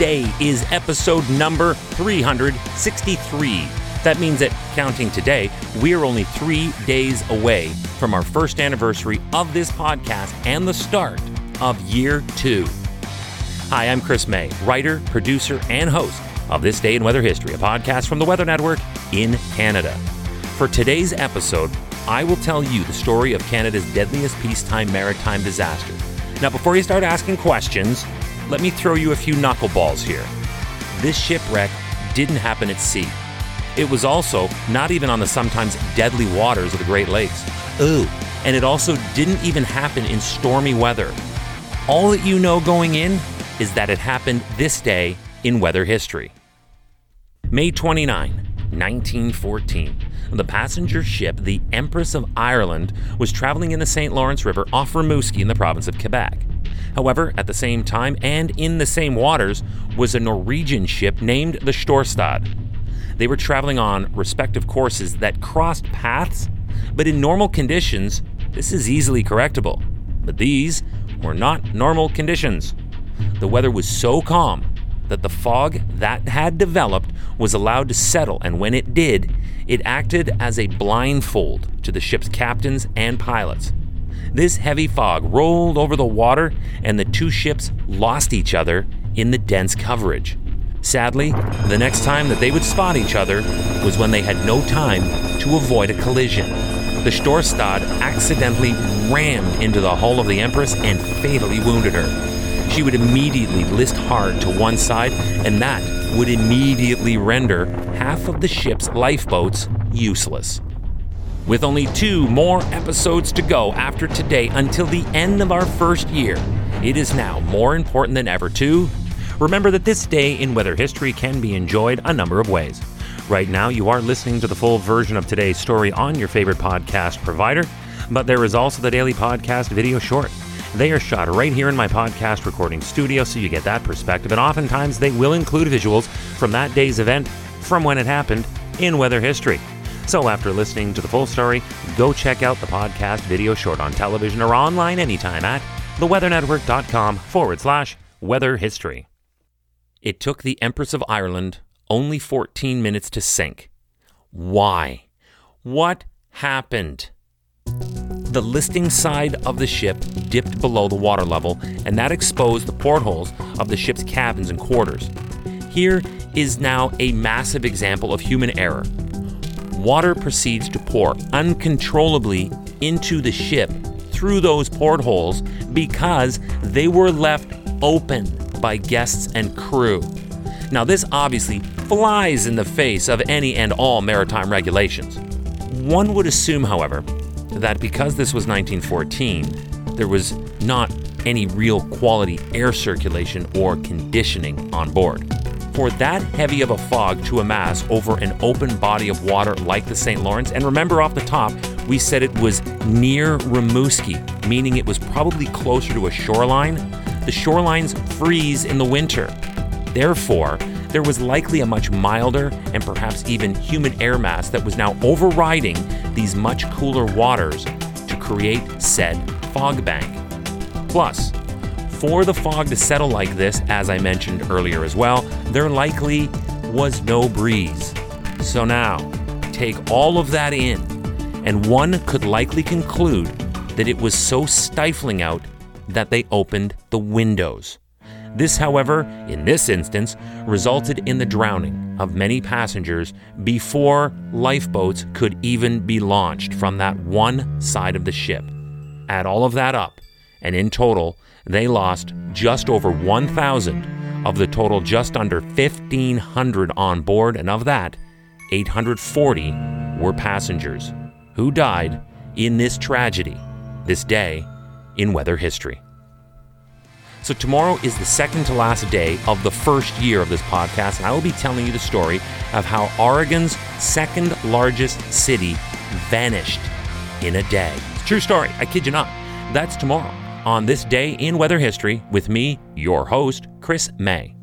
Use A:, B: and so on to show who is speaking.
A: day is episode number 363. That means that counting today, we are only three days away from our first anniversary of this podcast and the start of year two. Hi, I'm Chris May, writer, producer, and host of This Day in Weather History, a podcast from the Weather Network in Canada. For today's episode, I will tell you the story of Canada's deadliest peacetime maritime disaster. Now, before you start asking questions, let me throw you a few knuckleballs here. This shipwreck didn't happen at sea. It was also not even on the sometimes deadly waters of the Great Lakes. Ooh, and it also didn't even happen in stormy weather. All that you know going in is that it happened this day in weather history. May 29, 1914. The passenger ship, the Empress of Ireland, was traveling in the St. Lawrence River off Rimouski in the province of Quebec. However, at the same time and in the same waters was a Norwegian ship named the Storstad. They were traveling on respective courses that crossed paths, but in normal conditions, this is easily correctable. But these were not normal conditions. The weather was so calm that the fog that had developed was allowed to settle, and when it did, it acted as a blindfold to the ship's captains and pilots. This heavy fog rolled over the water, and the two ships lost each other in the dense coverage. Sadly, the next time that they would spot each other was when they had no time to avoid a collision. The Storstad accidentally rammed into the hull of the Empress and fatally wounded her. She would immediately list hard to one side, and that would immediately render half of the ship's lifeboats useless. With only two more episodes to go after today until the end of our first year, it is now more important than ever to Remember that this day in weather history can be enjoyed a number of ways. Right now, you are listening to the full version of today's story on your favorite podcast provider, but there is also the daily podcast video short. They are shot right here in my podcast recording studio, so you get that perspective, and oftentimes they will include visuals from that day's event from when it happened in weather history. So, after listening to the full story, go check out the podcast video short on television or online anytime at theweathernetwork.com forward slash weather history. It took the Empress of Ireland only 14 minutes to sink. Why? What happened? The listing side of the ship dipped below the water level, and that exposed the portholes of the ship's cabins and quarters. Here is now a massive example of human error. Water proceeds to pour uncontrollably into the ship through those portholes because they were left open by guests and crew. Now, this obviously flies in the face of any and all maritime regulations. One would assume, however, that because this was 1914, there was not any real quality air circulation or conditioning on board. For that heavy of a fog to amass over an open body of water like the St. Lawrence, and remember off the top, we said it was near Rimouski, meaning it was probably closer to a shoreline the shorelines freeze in the winter. Therefore, there was likely a much milder and perhaps even humid air mass that was now overriding these much cooler waters to create said fog bank. Plus, for the fog to settle like this, as I mentioned earlier as well, there likely was no breeze. So now, take all of that in, and one could likely conclude that it was so stifling out that they opened the windows. This, however, in this instance, resulted in the drowning of many passengers before lifeboats could even be launched from that one side of the ship. Add all of that up, and in total, they lost just over 1,000 of the total just under 1,500 on board, and of that, 840 were passengers who died in this tragedy this day in weather history. So, tomorrow is the second to last day of the first year of this podcast, and I will be telling you the story of how Oregon's second largest city vanished in a day. It's a true story, I kid you not. That's tomorrow on this day in weather history with me, your host, Chris May.